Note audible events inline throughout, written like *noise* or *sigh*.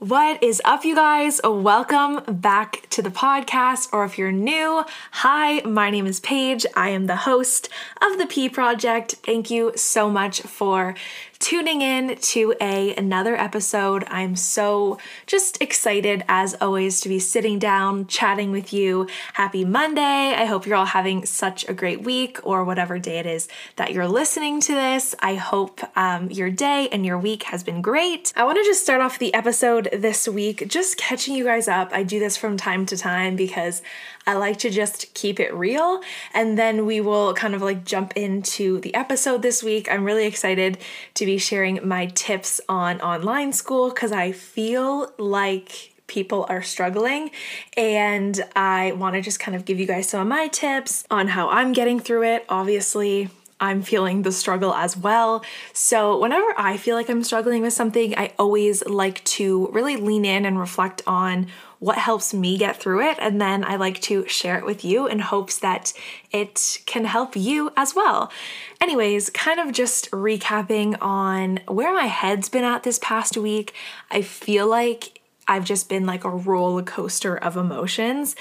What is up, you guys? Welcome back to the podcast. Or if you're new, hi, my name is Paige. I am the host of the P Project. Thank you so much for tuning in to a another episode. I'm so just excited as always to be sitting down chatting with you. Happy Monday. I hope you're all having such a great week or whatever day it is that you're listening to this. I hope um, your day and your week has been great. I want to just start off the episode this week just catching you guys up. I do this from time to time because I like to just keep it real and then we will kind of like jump into the episode this week. I'm really excited to be sharing my tips on online school because I feel like people are struggling. And I want to just kind of give you guys some of my tips on how I'm getting through it. Obviously, I'm feeling the struggle as well. So, whenever I feel like I'm struggling with something, I always like to really lean in and reflect on what helps me get through it. And then I like to share it with you in hopes that it can help you as well. Anyways, kind of just recapping on where my head's been at this past week. I feel like I've just been like a roller coaster of emotions.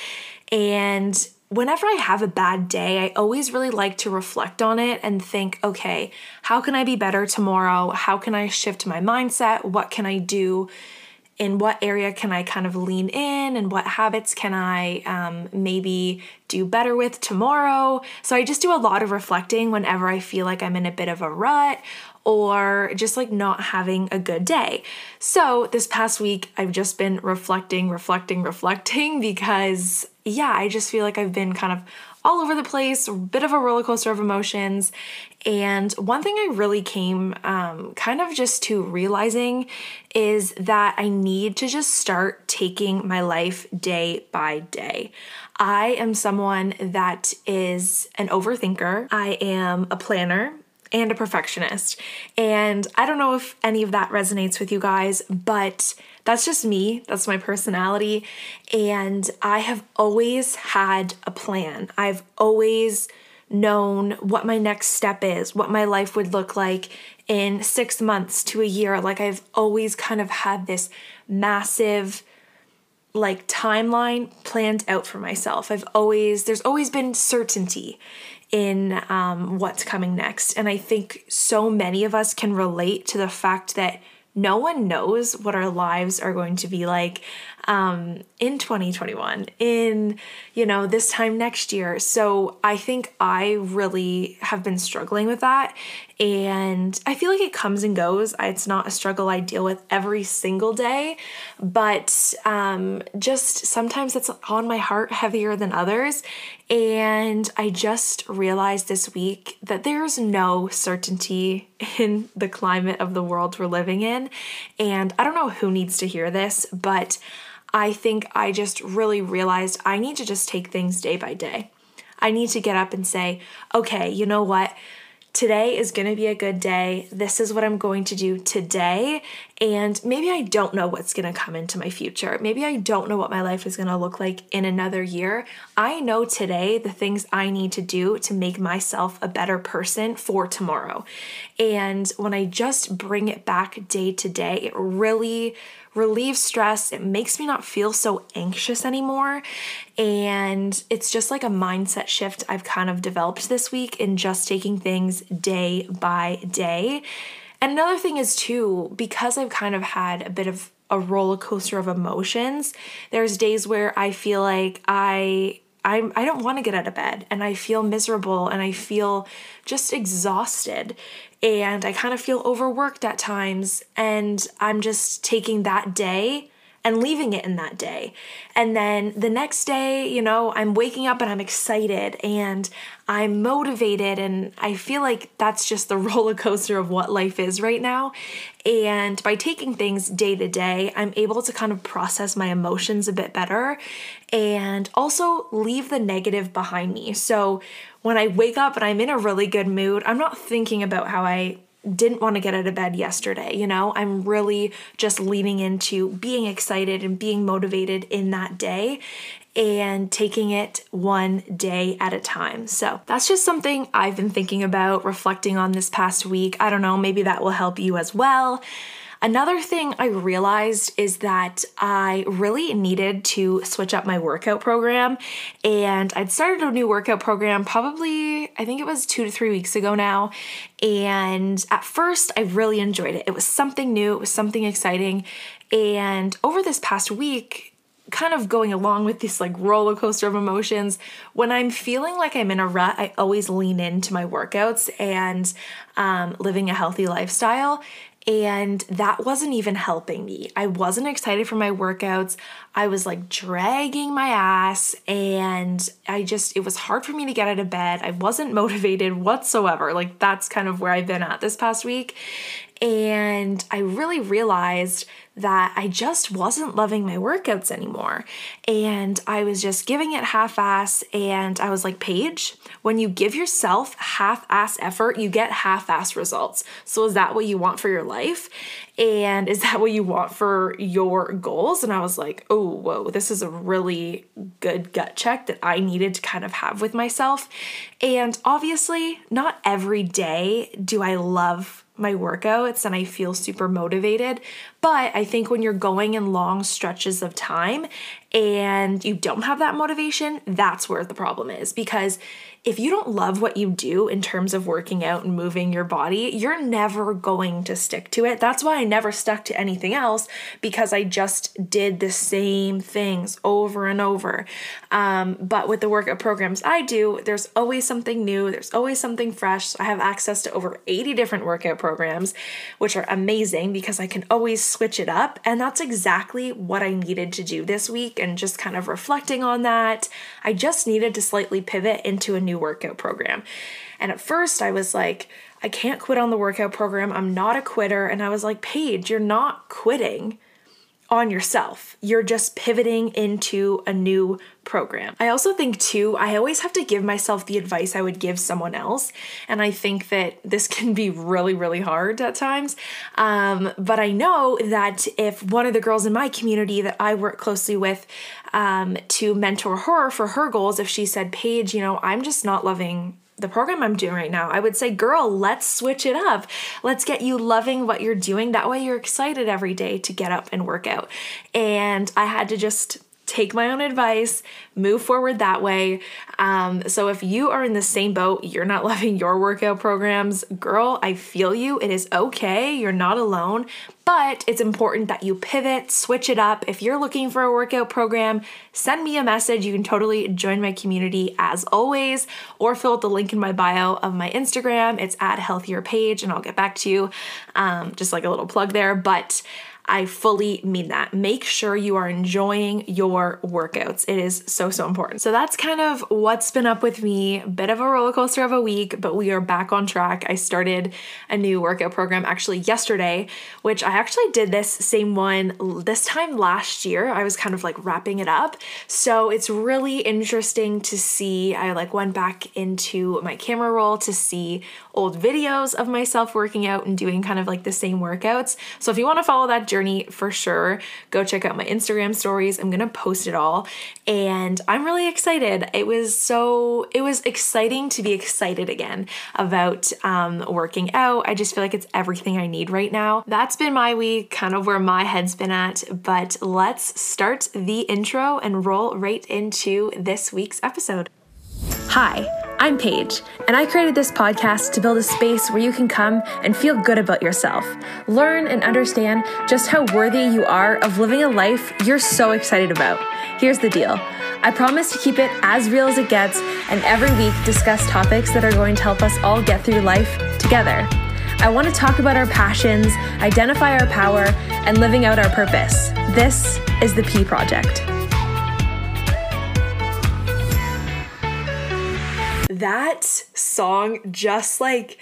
And whenever I have a bad day, I always really like to reflect on it and think, okay, how can I be better tomorrow? How can I shift my mindset? What can I do? In what area can I kind of lean in and what habits can I um, maybe do better with tomorrow? So I just do a lot of reflecting whenever I feel like I'm in a bit of a rut or just like not having a good day. So this past week, I've just been reflecting, reflecting, reflecting *laughs* because yeah, I just feel like I've been kind of all over the place, a bit of a roller coaster of emotions. And one thing I really came um, kind of just to realizing is that I need to just start taking my life day by day. I am someone that is an overthinker, I am a planner and a perfectionist. And I don't know if any of that resonates with you guys, but that's just me. That's my personality. And I have always had a plan. I've always known what my next step is, what my life would look like in six months to a year. Like I've always kind of had this massive like timeline planned out for myself. I've always, there's always been certainty in um, what's coming next. And I think so many of us can relate to the fact that no one knows what our lives are going to be like um, in 2021, in, you know, this time next year. So I think I really have been struggling with that. And I feel like it comes and goes. It's not a struggle I deal with every single day, but um, just sometimes it's on my heart heavier than others. And I just realized this week that there's no certainty in the climate of the world we're living in. And I don't know who needs to hear this, but I think I just really realized I need to just take things day by day. I need to get up and say, okay, you know what? Today is going to be a good day. This is what I'm going to do today. And maybe I don't know what's going to come into my future. Maybe I don't know what my life is going to look like in another year. I know today the things I need to do to make myself a better person for tomorrow. And when I just bring it back day to day, it really relieves stress. It makes me not feel so anxious anymore. And it's just like a mindset shift I've kind of developed this week in just taking things day by day. And another thing is, too, because I've kind of had a bit of a roller coaster of emotions, there's days where I feel like I I'm, I don't want to get out of bed and I feel miserable and I feel just exhausted and I kind of feel overworked at times. And I'm just taking that day and leaving it in that day. And then the next day, you know, I'm waking up and I'm excited and I'm motivated. And I feel like that's just the *laughs* roller coaster of what life is right now. And by taking things day to day, I'm able to kind of process my emotions a bit better and also leave the negative behind me. So when I wake up and I'm in a really good mood, I'm not thinking about how I didn't want to get out of bed yesterday. You know, I'm really just leaning into being excited and being motivated in that day and taking it one day at a time. So that's just something I've been thinking about, reflecting on this past week. I don't know, maybe that will help you as well. Another thing I realized is that I really needed to switch up my workout program. And I'd started a new workout program probably, I think it was two to three weeks ago now. And at first, I really enjoyed it. It was something new, it was something exciting. And over this past week, kind of going along with this like roller coaster of emotions. When I'm feeling like I'm in a rut, I always lean into my workouts and um, living a healthy lifestyle. And that wasn't even helping me. I wasn't excited for my workouts. I was like dragging my ass, and I just, it was hard for me to get out of bed. I wasn't *laughs* motivated whatsoever. Like, that's kind of where I've been at this past week. And I really realized that I just wasn't loving my workouts anymore. And I was just giving it half ass. And I was like, Paige, when you give yourself half ass effort, you get half ass results. So is that what you want for your life? And is that what you want for your goals? And I was like, oh, whoa, this is a really good gut check that I needed to kind of have with myself. And obviously, not every day do I love my workouts and I feel super motivated. But I think when you're going in long stretches of time and you don't have that motivation, that's where the problem is. Because if you don't love what you do in terms of working out and moving your body, you're never going to stick to it. That's why I never stuck to anything else because I just did the same things over and over. Um, but with the workout programs I do, there's always something new, there's always something fresh. I have access to over 80 different workout programs, which are amazing because I can always switch it up. And that's exactly what I needed to do this week. And just kind of reflecting on that, I just needed to slightly pivot into a new workout program. And at first, I was like, I can't quit on the workout program. I'm not a quitter. And I was like, Paige, you're not quitting on yourself. You're just pivoting into a new program. I also think, too, I always have to give myself the advice I would give someone else. And I think that this *laughs* can be really, really hard at times. Um, but I know that if one of the girls in my community that I work closely with um, to mentor her for her goals, if she said, Paige, you know, I'm just not loving the program I'm doing right now, I would say, girl, let's switch it up. Let's get you loving what you're doing. That way you're excited every day to get up and work out. And I had to just take my own advice, move forward that way. Um, so if you are in the same boat, you're not *laughs* loving your workout programs, girl, I feel you. It is okay. You're not alone, but it's important that you pivot, switch it up. If you're looking for a workout program, send me a message. You can totally join my community as always, or fill out the link in my bio of my Instagram. It's at healthier Paige, and I'll get back to you. Um, just like a little plug there, but I fully mean that. Make sure you are enjoying your workouts. It is so, so important. So that's kind of what's been up with me. Bit of a roller coaster of a week, but we are back on track. I started a new workout program actually yesterday, which I actually did this same one this time last year. I was kind of like wrapping it up. So it's really interesting to see. I like went back into my camera roll to see old videos of myself working out and doing kind of like the same workouts. So if you want to follow that journey for sure, go check out my Instagram stories. I'm going to post it all and I'm really excited. It was so it was exciting to be excited again about um, working out. I just feel like it's everything I need right now. That's been my week, kind of where my head's been at, but let's start the intro and roll right into this week's episode. Hi, I'm Paige, and I created this podcast to build a space where you can come and feel good about yourself, learn and understand just how worthy you are of living a life you're so excited about. Here's the deal I promise to keep it as real as it gets, and every week discuss topics that are going to help us all get through life together. I want to talk about our passions, identify our power, and living out our purpose. This is the P Project. That song just like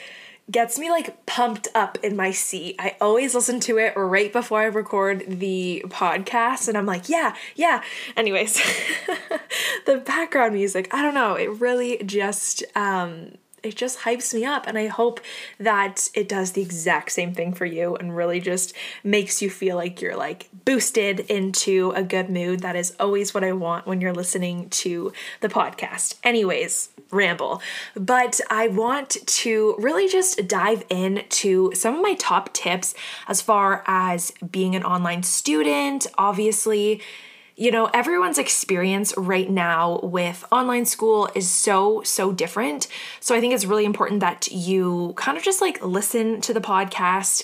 gets me like pumped up in my seat. I always listen to it right before I record the podcast and I'm like, yeah, yeah. Anyways, *laughs* the background music, I don't know, it really just um it just hypes me up. And I hope that it does the exact same thing for you and really just makes you feel like you're like boosted into a good mood. That is always what I want when you're listening to the podcast. Anyways, ramble. But I want to really just dive into some of my top tips as far as being an online student. Obviously, you know, everyone's experience right now with online school is so, so different. So I think it's really important that you kind of just like listen to the podcast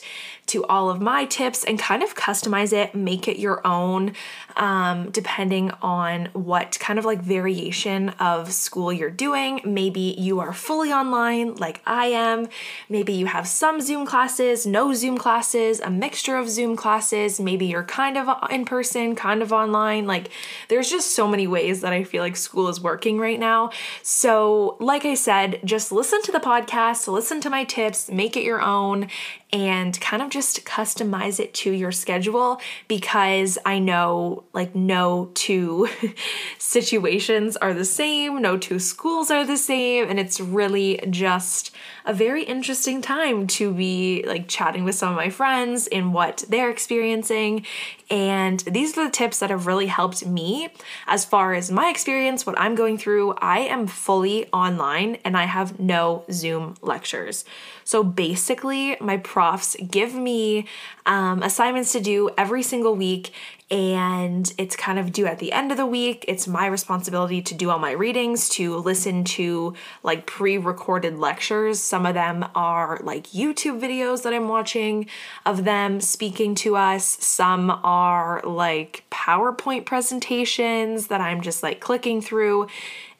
to all of my tips and kind of customize it, make it your own, um, depending on what kind of like variation of school you're doing. Maybe you are fully online, like I am. Maybe you have some Zoom classes, no Zoom classes, a mixture of Zoom classes. Maybe you're kind of in person, kind of online. Like, there's just so many ways that I feel like school is working right now. So, like I said, just listen to the podcast, listen to my tips, make it your own, and kind of just customize it to your schedule because I know like no two *laughs* situations are the same, no two schools are the same, and it's really just a very interesting time to be like chatting with some of my friends in what they're experiencing. And these are the tips that have really helped me as far as my experience, what I'm going through. I am fully online and I have no Zoom lectures. So basically, my profs give me um, assignments to do every single week, and it's kind of due at the end of the week. It's my responsibility to do all my readings, to listen to like pre recorded lectures. Some of them are like YouTube videos that I'm watching of them speaking to us, some are like PowerPoint presentations that I'm just like clicking through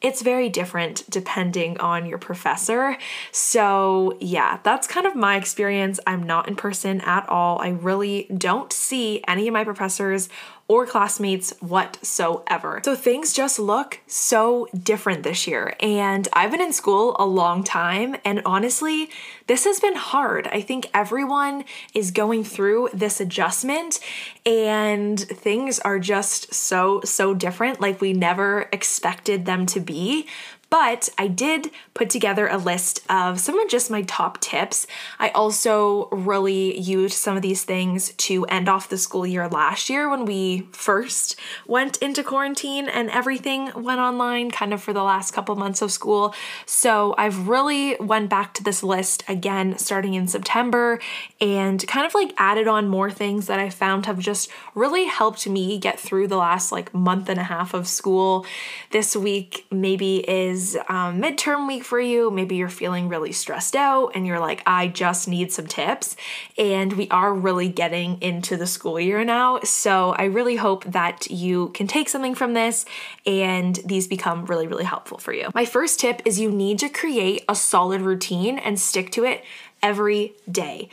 it's very different depending on your professor. So, yeah, that's kind of my experience. I'm not in person at all. I really don't see any of my professors or classmates whatsoever. So things just look so different this year. And I've been in school a long time, and honestly, this has been hard. I think everyone is going through this adjustment, and things are just so, so different, like we never expected them to be. But I did put together a list of some of just my top tips. I also really used some of these things to end off the school year last year when we first went into quarantine and everything went online kind of for the last couple months of school. So I've really went back to this list again starting in September and kind of like added on more things that I found have just really helped me get through the last like month and a half of school. This week maybe is um, midterm week for you. Maybe you're feeling really stressed out and you're like, I just need some tips. And we are really getting into the school year now. So I really hope that you can take something from this and these become really, really helpful for you. My first tip is you need to create a solid routine and stick to it every day.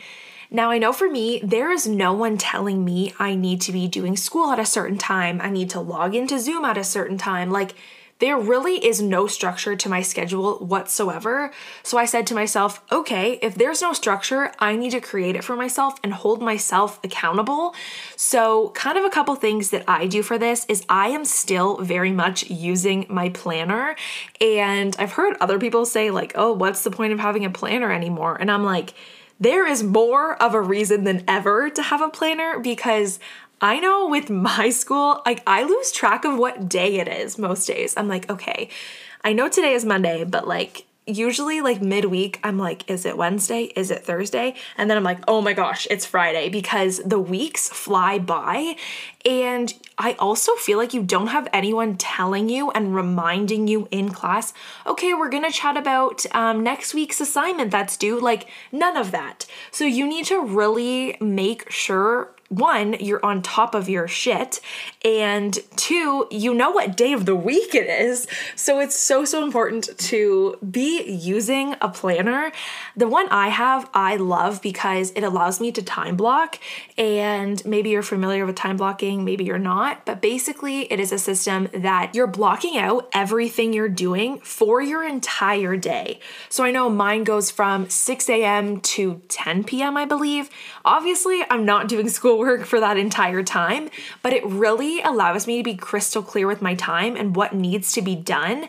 Now, I know for me, there is no one telling me I need to be doing school at a certain time. I need to log into Zoom at a certain time. Like, there really is no structure to my schedule whatsoever. So I said to myself, okay, if there's no structure, I need to create it for myself and hold myself accountable. So, kind of a couple things that I do for this is I am still very much using my planner. And I've heard other people say, like, oh, what's the point of having a planner anymore? And I'm like, there is more of a reason than ever to have a planner because I know with my school, like I lose track of what day it is most days. I'm like, okay, I know today is Monday, but like usually like midweek i'm like is it wednesday? Is it thursday? And then i'm like oh my gosh it's friday because the weeks fly by. And i also feel like you don't have anyone telling you and reminding you in class okay we're gonna chat about um, next week's assignment that's due like none of that. So you need to really make sure one, you're on top of your shit, and two, you know what day of the week it is. So it's so, so important to be using a planner. The one I have, I love because it allows me to time block. And maybe you're familiar with time blocking, maybe you're not, but basically, it is a system that you're blocking out everything you're doing for your entire day. So I know mine goes from 6 a.m. to 10 p.m., I believe. Obviously, I'm not doing *laughs* school schoolwork for that entire time, but it really allows me to be crystal clear with my time and what needs to be done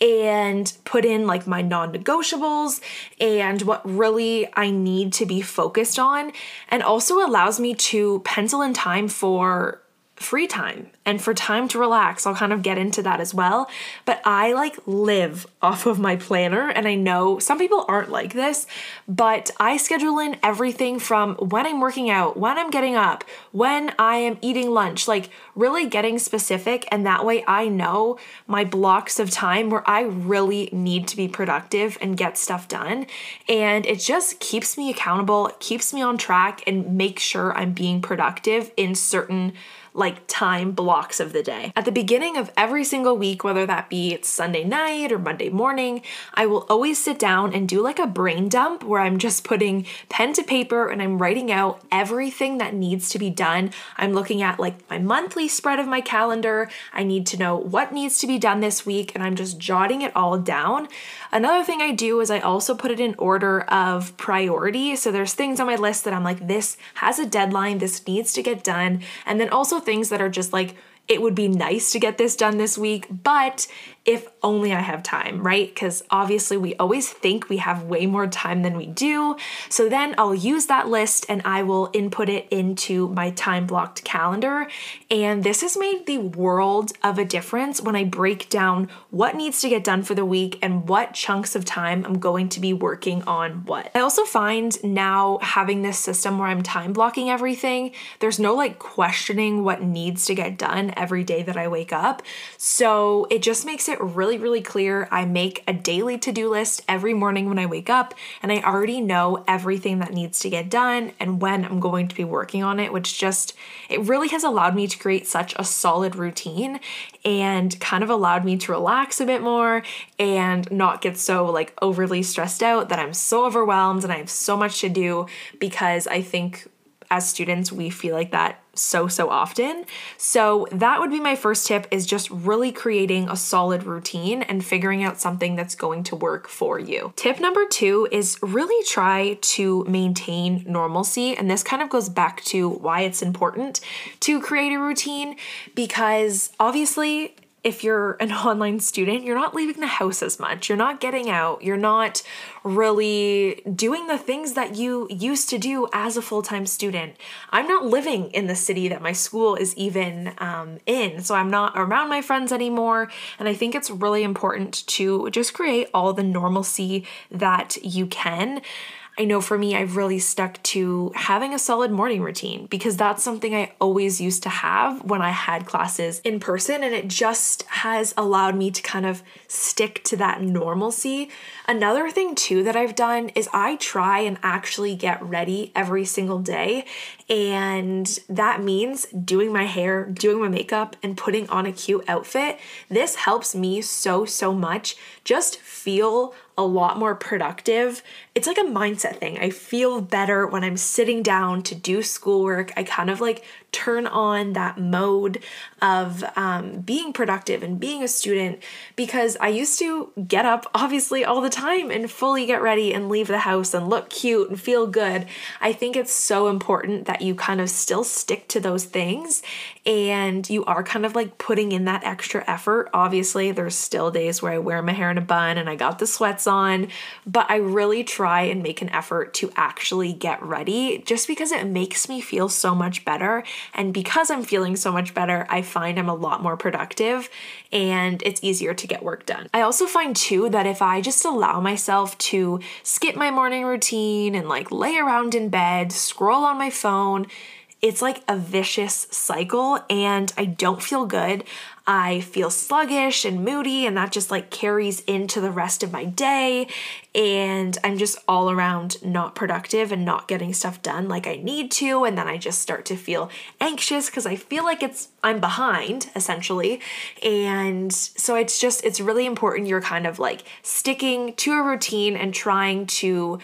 and put in like my non negotiables and what really I need to be focused on, and also allows me to pencil in time for free time and for time to relax. I'll kind of get into that as well. But I like live off of my planner, and I know some people aren't like this, but I schedule in everything from when I'm working out, when I'm getting up, when I am eating lunch, like really getting specific. And that way I know my blocks of time where I really need to be productive and get stuff done. And it just keeps me accountable, keeps me on track, and makes sure I'm being productive in certain like time blocks of the day. At the beginning of every single week, whether that be it's Sunday night or Monday morning, I will always sit down and do like a brain dump where I'm just putting pen to paper and I'm writing out everything that needs to be done. I'm looking at like my monthly spread of my calendar. I need to know what needs to be done this week and I'm just jotting it all down. Another thing I do is I also put it in order of priority. So there's things on my list that I'm like, this has a deadline, this needs to get done. And then also things that are just like, it would be nice to get this done this week, but if only I have time, right? Because obviously we always think we have way more time than we do. So then I'll use that list and I will input it into my time blocked calendar. And this has made the world of a difference when I break down what needs to get done for the week and what chunks of time I'm going to be working on what. I also find now having this system where I'm time blocking everything, there's no like questioning what needs to get done every day that I wake up. So it just makes it it really, really clear. I make a daily to do list every morning when I wake up, and I already know everything that needs to get done and when I'm going to be working on it, which just, it really has allowed me to create such a solid routine and kind of allowed me to relax a bit more and not get so like overly stressed out that I'm so overwhelmed and I have so much to do because I think as students we feel like that so so often. So that would be my first tip is just really creating a solid routine and figuring out something that's going to work for you. Tip number 2 is really try to maintain normalcy and this kind of goes back to why it's important to create a routine because obviously if you're an *laughs* online student, you're not leaving the house as much. You're not getting out. You're not really doing the things that you used to do as a full time student. I'm not living in the city that my school is even um, in, so I'm not around my friends anymore. And I think it's really important to just create all the normalcy that you can. I know for me, I've really stuck to having a solid morning routine because that's something I always used to have when I had classes in person, and it just has allowed me to kind of stick to that normalcy. Another thing, too, that I've done is I try and actually get ready every single day, and that means doing my hair, doing my makeup, and putting on a cute outfit. This helps me so, so much. Just feel a lot more productive. It's like a mindset thing. I feel better when I'm sitting down to do schoolwork. I kind of like turn on that mode of um, being productive and being a student because I used to get up obviously all the time and fully get ready and leave the house and look cute and feel good. I think it's so important that you kind of still stick to those things and you are kind of like putting in that extra effort. Obviously, there's still days where I wear my hair in a bun and I got the sweats on, but I really try and make an effort to actually get ready just because it makes me feel so much better. And because I'm feeling so much better, I find I'm a lot more productive and it's easier to get work done. I also find too that if I just allow myself to skip my morning routine and like lay around in bed, scroll on my phone, it's like a vicious cycle and I don't feel good. I feel sluggish and moody, and that just like carries into the rest of my day. And I'm just all around not productive and not getting stuff done like I need to. And then I just start to feel anxious because I feel like it's, I'm behind essentially. And so it's just, it's really important you're kind of like sticking to a routine and trying to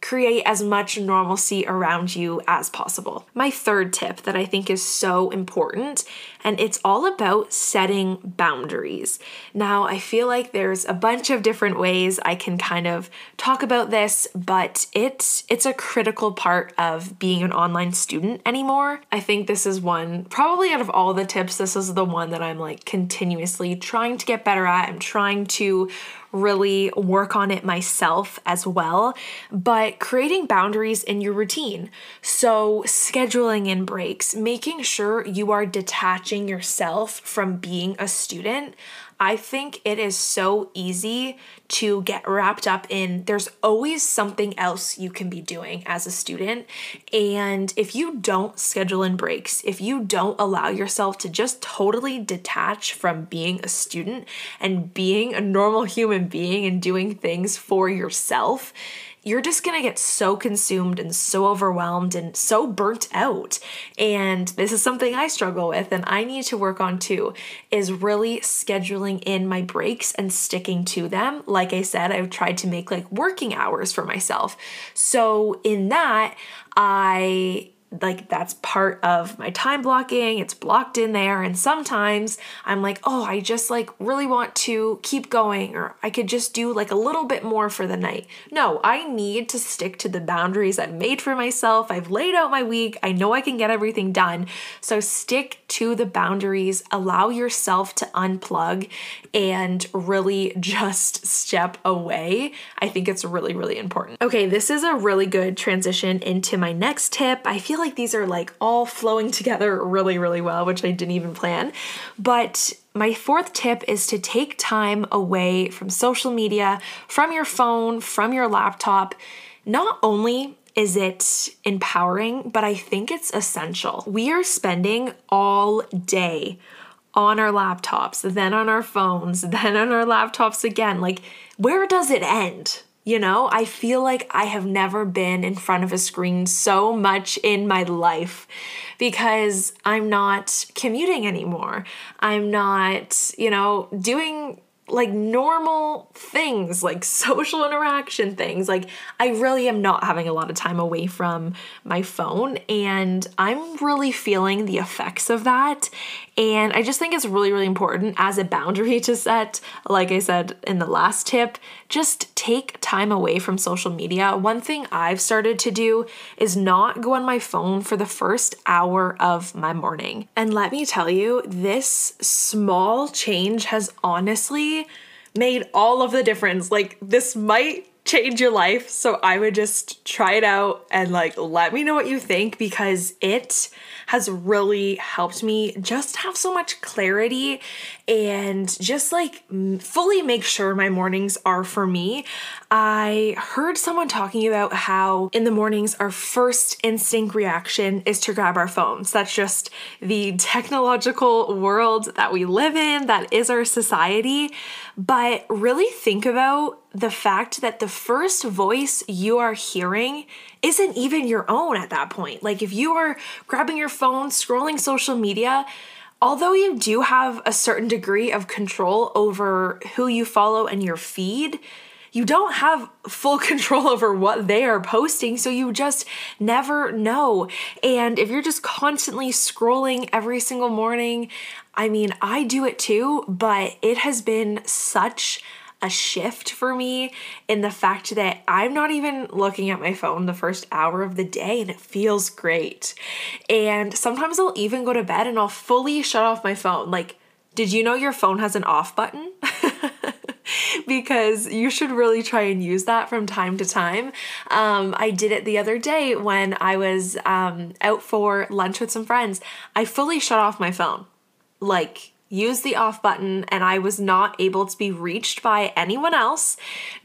create as much normalcy around you as possible. My third tip that I think is so important, and it's all about setting boundaries. Now, I feel like there's a bunch of different ways I can kind of talk about this, but it's it's a critical part of being an online student anymore. I think this is one probably out of all the tips, this is the one that I'm like continuously trying to get better at. I'm trying to really work on it myself as well, but creating boundaries in your routine. So, scheduling in breaks, making sure you are detaching yourself from being a student. I think it is so easy to get wrapped up in there's always something else you can be doing as a student. And if you don't schedule in breaks, if you don't allow yourself to just totally detach from being a student and being a normal human being and doing things for yourself, you're just gonna get so consumed and so overwhelmed and so burnt out. And this is something I struggle with and I need to work on too is really scheduling in my breaks and sticking to them. Like I said, I've tried to make like working hours for myself. So in that, I like that's part of my time blocking. It's blocked in there. And sometimes i'm like oh i just like really want to keep going or i could just do like a little bit more for the night. No i need to stick to the boundaries i've made for myself. I've laid out my week. I know i can get everything done. So stick to the boundaries. Allow yourself to unplug and really just step away. I think it's really really important. Okay this is a really good transition into my next tip. I feel like these are like all flowing together really, really well, which I didn't even plan. But my fourth tip is to take time away from social media, from your phone, from your laptop. Not only is it empowering, but I think it's essential. We are spending all day on our laptops, then on our phones, *laughs* then on our laptops again. Like, where does it end? You know, I feel like I have never been in front of a screen so much in my life because I'm not commuting anymore. I'm not, you know, doing like normal things, like *laughs* social interaction things. Like, I really am not having a lot of time away from my phone, and I'm really feeling the effects of that. And I just think it's really, really important as a boundary to set. Like I said in the last tip, just take time away from social media. One thing I've started to do is not go on my phone for the first hour of my morning. And let me tell you, this small change has honestly made all of the difference. Like, this might change your life. So I would just try it out and like let me know what you think because it has really helped me just have so much clarity and just like fully make sure my mornings are for me. I heard someone talking about how in the mornings our first instinct reaction is to grab our phones. That's just the technological world that we live in, that is our society. But really think about the fact that the first voice you are hearing isn't even your own at that point. Like if you are grabbing your phone, scrolling social media, although you do have a certain degree of control over who you follow and your feed, you don't have full *laughs* control over what they are posting, so you just never know. And if you're just constantly scrolling every single morning, I mean, I do it too, but it has been such a shift for me in the fact that I'm not even looking at my phone the first hour of the day and it feels great. And sometimes I'll even go to bed and I'll fully shut off my phone. Like, did you know your phone has an off button? *laughs* because you should really try and use that from time to time. Um, I did it the other day when I was um, out for lunch with some friends. I fully shut off my phone. Like, use the off button and I was not able to be reached by anyone else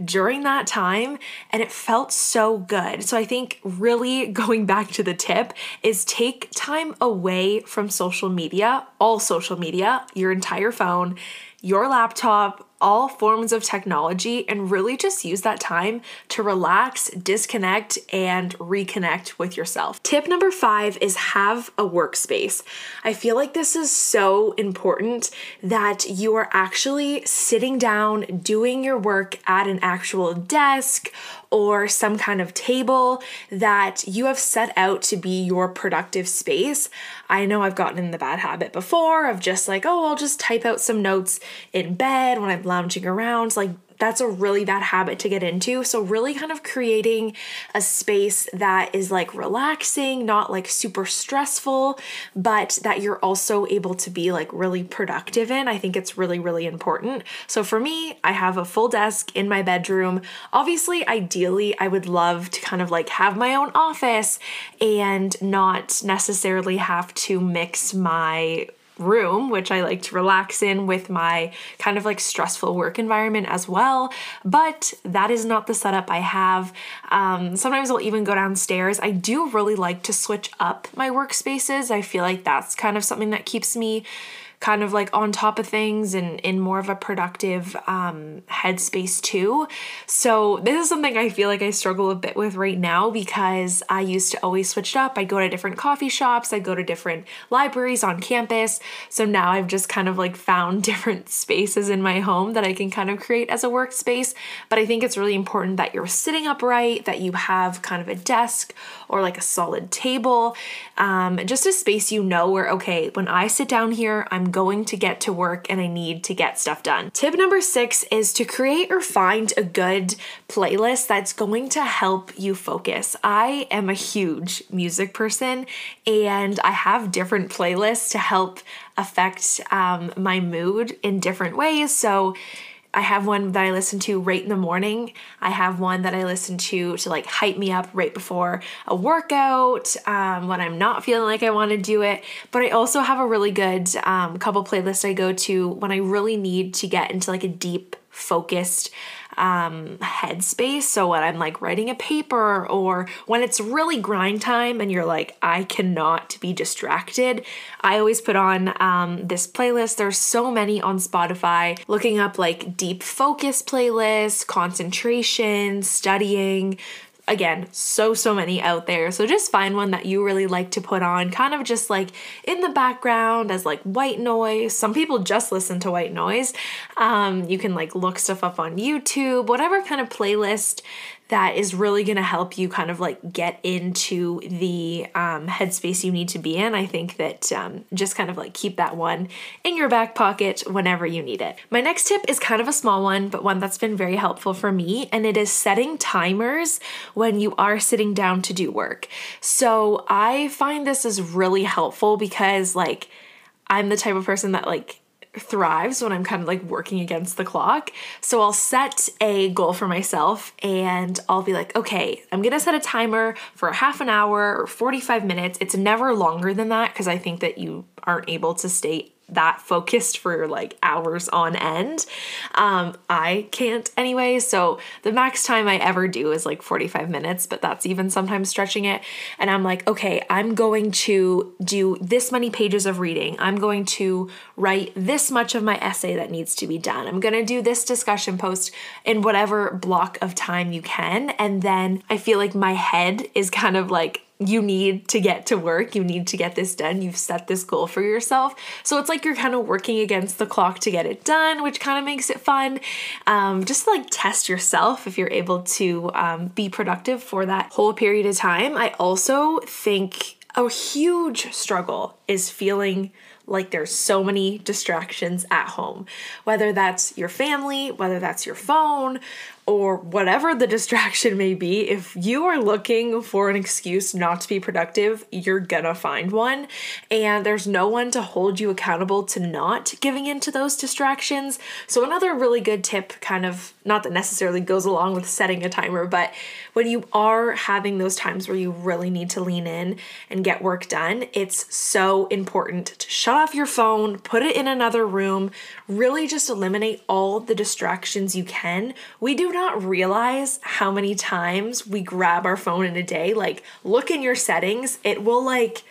during that time and it felt so good. So I think really *laughs* going back to the tip is take time away from social media, all social media, your entire phone, your laptop, all forms of technology and really just use that time to relax, disconnect, and reconnect with yourself. Tip number five is have a workspace. I feel like this is so important that you are actually sitting down doing your work at an actual desk or some kind of table that you have set out to be your productive space. I know I've gotten in the bad habit before of just like, oh, I'll just type out some notes in bed when I'm lounging around. Like, that's a really bad habit to get into. So, really kind of creating a space that is like relaxing, not like super stressful, but that you're also able to be like really productive in. I think it's really, really important. So, for me, I have a full desk in my bedroom. Obviously, ideally, I would love to kind of like have my own office and not necessarily have to mix my room, which I like to relax in with my kind of like stressful work environment as well. But that is not the setup I have. Um, sometimes I'll even go downstairs. I do really like to switch up my workspaces. I feel like that's kind of something that keeps me kind of like on top of things and in more of a productive um, headspace too. So, this is something I feel like I struggle a bit with right now because I used to always switch it up. I'd go to different coffee shops, I'd go to different libraries on campus. So, now I've just kind of like found *laughs* different spaces in my home that I can kind of create as a workspace. But I think it's really important that you're sitting upright, that you have kind of a desk or like a solid table, um, just a space you know where, okay, when I sit down here, I'm going to get to work and I need to get stuff done. Tip number six is to create or find a good playlist that's going to help you focus. I am a huge music person and I have different playlists to help affect um, my mood in different ways. So, I have one that I listen to right in the morning. I have one that I listen to to like hype me up right before a workout um, when I'm not feeling like I want to do it. But I also have a really good um, couple playlists I go to when I really need to get into like a deep, focused um, headspace. So when I'm like writing a paper or when it's really grind time and you're like, I cannot be distracted, I always put on um, this playlist. There's so many on Spotify, looking up like deep focus playlists, concentration, studying, again, so, so many out there. So just find one that you really like to put on, kind of just like in the background as like white noise. Some people just listen to white noise. Um, you can like look stuff up on YouTube, whatever kind of playlist that is really going to help you kind of like get into the um, headspace you need to be in. I think that um, just kind of like keep that one in your back pocket whenever you need it. My next tip is kind of a small one, but one that's been very helpful for me, and it is setting timers when you are sitting down to do work. So I find this is really helpful because, like, I'm the type of person that, like, thrives when I'm kind of like working against the clock. So I'll set a goal for myself and I'll be like, okay, I'm gonna set a timer for half an hour or 45 minutes. It's never longer than that because I think that you aren't able to stay that focused for like hours on end. Um, I can't anyway. So the max time I ever do is like 45 minutes, but that's even sometimes stretching it. And I'm like, okay, I'm going to do this many pages of reading. I'm going to write this much of my essay that needs to be done. I'm going to do this discussion post in whatever block of time you can. And then I feel like my head is kind of like you need to get to work, you need to get this done, you've set this goal for yourself. So it's like you're kind of working against the clock to get it done, which kind of makes it fun. Um, just like test yourself if you're able to um, be productive for that whole period of time. I also think a huge struggle is feeling like there's so many distractions at home, whether that's your family, whether that's your phone, or whatever the *laughs* distraction may be, if you are looking for an excuse not to be productive, you're gonna find one. And there's no one to hold you accountable to not giving into those distractions. So, another really good tip, kind of not that necessarily goes along with setting a timer, but when you are having those times where you really need to lean in and get work done, it's so important to shut off your phone, put it in another room, really just eliminate all the distractions you can. We do not realize how many times we grab our phone in a day. Like, look in your settings, it will like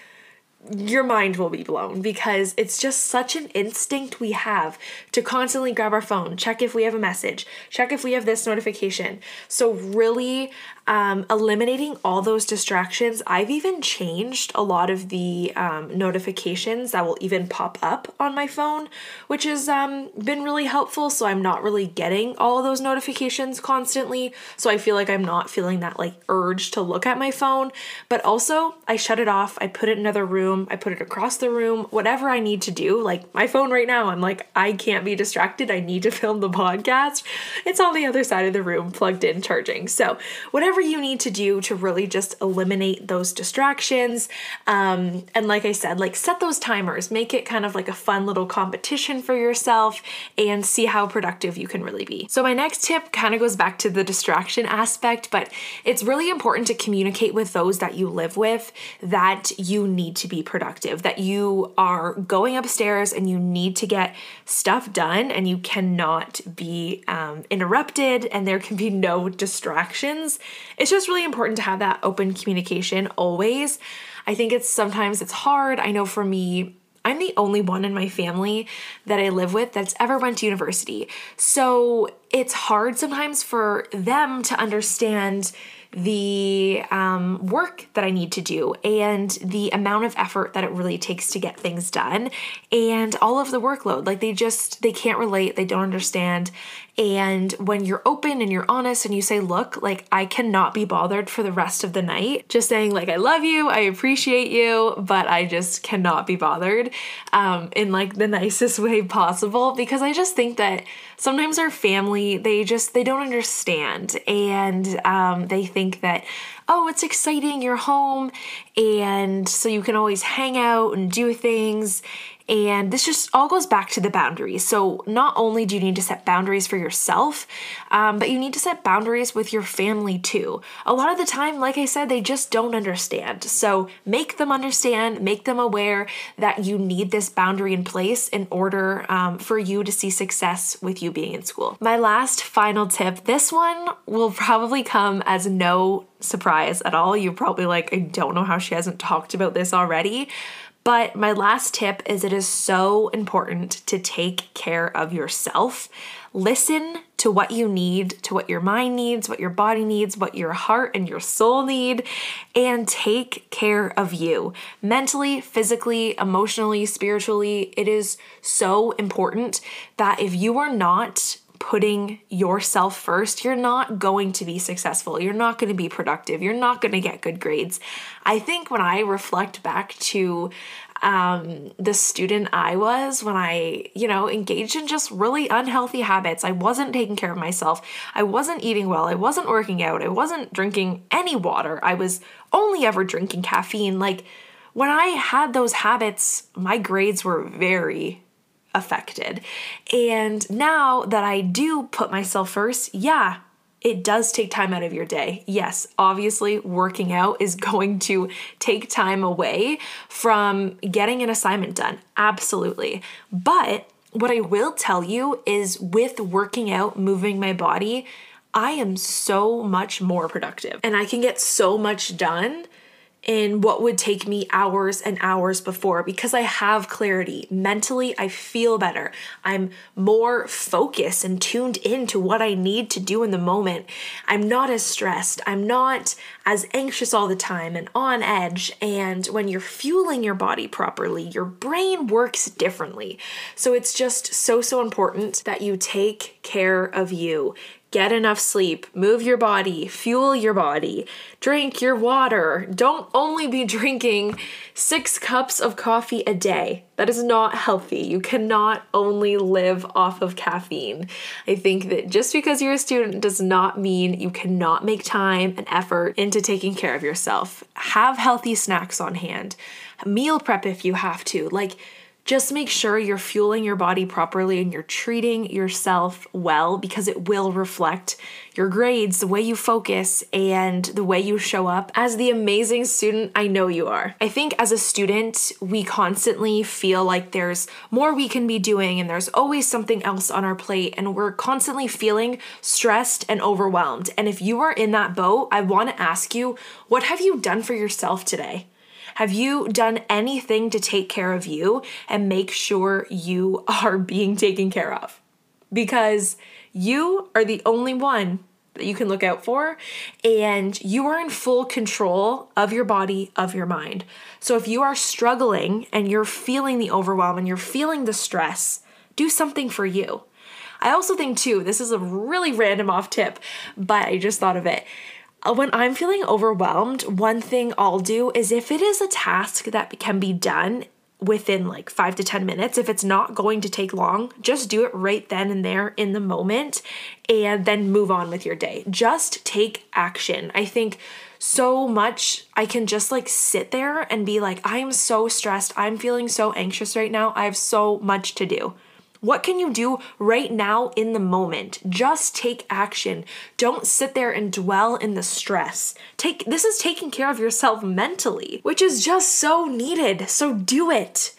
your mind will be blown because it's just such an instinct we have to constantly grab our phone, check if we have a message, check if we have this notification. So, really um, eliminating all those distractions. I've even changed a lot of the um, notifications that will even pop up on my phone, which has um, been really helpful. So, I'm not really getting all those notifications constantly. So, I feel like I'm not feeling that like urge to look at my phone. But also, I shut it off, I put it in another room, I put it across the room, whatever I need to do. Like my phone right now, I'm like, I can't be distracted. I need to *laughs* film the podcast. It's on the other side of the room, plugged in, charging. So, whatever you need to do to really just eliminate those distractions. Um, and like I said, like set those timers, make it kind of like a fun little competition for yourself and see how productive you can really be. So, my next tip kind of goes back to the distraction aspect, but it's really important to communicate with those that you live with that you need to be productive, that you are going upstairs and you need to get stuff done and you cannot be um, interrupted and there can be no distractions. It's just really important to have that open communication always. I think it's sometimes it's hard. I know for me, I'm the only one in my family that I live with that's ever went to university. So it's hard sometimes for them to understand the um, work that I need to do and the amount of effort that it really takes to get things done and all of the workload. Like they just, they can't relate, they don't understand. And when you're open and you're honest and you say, look, like I cannot be bothered for the rest of the night, just saying, like, I love you, I appreciate you, but I just cannot be bothered um, in like the *laughs* nicest way possible because I just think that sometimes our family, they just, they don't understand. And um, they think that, oh, it's exciting, you're home, and so you can always hang out and do things and this just all goes back to the boundaries. So, not only do you need to set boundaries for yourself, um, but you need to set boundaries with your family too. A lot of the time, like I said, they just don't understand. So, make them understand, make them aware that you need this boundary in place in order um, for you to see success with you being in school. My last final tip this one will probably come as no surprise at all. You're probably like, I don't know how she hasn't talked about this already. But my last tip is it is so important to take care of yourself. Listen to what you need, to what your mind needs, what your body needs, what your heart and your soul need, and take care of you mentally, physically, emotionally, spiritually. It is so important that if you are not putting yourself first, you're not going to be successful. You're not going to be productive. You're not going to get good grades. I think when I reflect back to um, the student I was when I, you know, engaged in just really unhealthy habits. I wasn't taking care of myself. I wasn't eating well. I wasn't working out. I wasn't drinking any water. I was only ever drinking caffeine. Like, when I had those habits, my grades were very affected. And now that I do put myself first, yeah, it does take time out of your day. Yes, obviously, working out is *laughs* going to take time away from getting an assignment done. Absolutely. But what I will tell you is with working out, moving my body, I am so much more productive and I can get so much done in what would take me hours and hours before because I have clarity. Mentally, I feel better. I'm more focused and tuned into what I need to do in the moment. I'm not as stressed. I'm not as anxious all the time and on edge. And when you're fueling your body properly, your brain works differently. So it's just so, so important that you take care of you get enough sleep, move your body, fuel your body, drink your water. Don't only be *laughs* drinking six cups of coffee a day. That is not healthy. You cannot only live off of caffeine. I think that just because you're a student does not mean you cannot make time and effort into taking care of yourself. Have healthy snacks on hand, meal prep if you have to. Like, just make sure you're fueling your body properly and you're treating yourself well because it will reflect your grades, the way you focus, and the way you show up as the amazing student I know you are. I think as a student, we constantly feel like there's more we can be doing and there's always something else on our plate, and we're constantly feeling stressed and overwhelmed. And if you are in that boat, I want to ask you, what have you done for yourself today? Have you done anything to take care of you and make sure you *laughs* are being taken care of? Because you are the only one that you can look out for, and you are in full control of your body, of your mind. So if you are struggling and you're feeling the overwhelm and you're feeling the stress, do something for you. I also think, too, this is a really random off tip, but I just thought of it. Uh, when I'm feeling overwhelmed, one thing I'll do is if it is a task that can be done within like five to 10 minutes. If it's not going to take long, just do it right then and there in the moment and then move on with your day. Just take action. I think so much I can just like sit there and be like, I am so stressed. I'm feeling so anxious right now. I have so much to do. What can you do right now in the moment? Just take action. Don't sit there and dwell in the stress. Take this is taking care of yourself mentally, which is just so needed. So do it.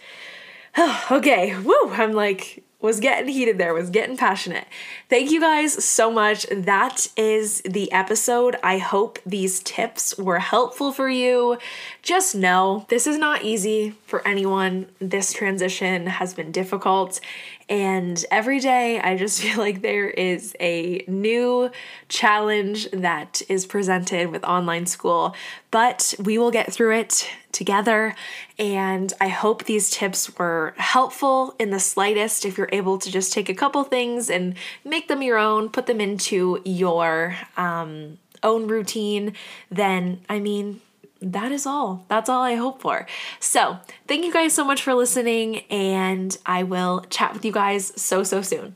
*sighs* okay, woo, I'm like was getting heated there, was getting passionate. Thank you guys so much. That is the episode. I hope these tips were helpful for you. Just know this is not easy for anyone. This transition has been difficult. And every day, I just *laughs* feel like there is a new challenge that is presented with online school, but we will get through it together. And I hope these tips were helpful in the slightest. If you're able to just take a couple things and make them your own, put them into your um, own routine, then I mean, that is all. That's all I hope for. So, thank you guys so much for listening, and I will chat with you guys so, so soon.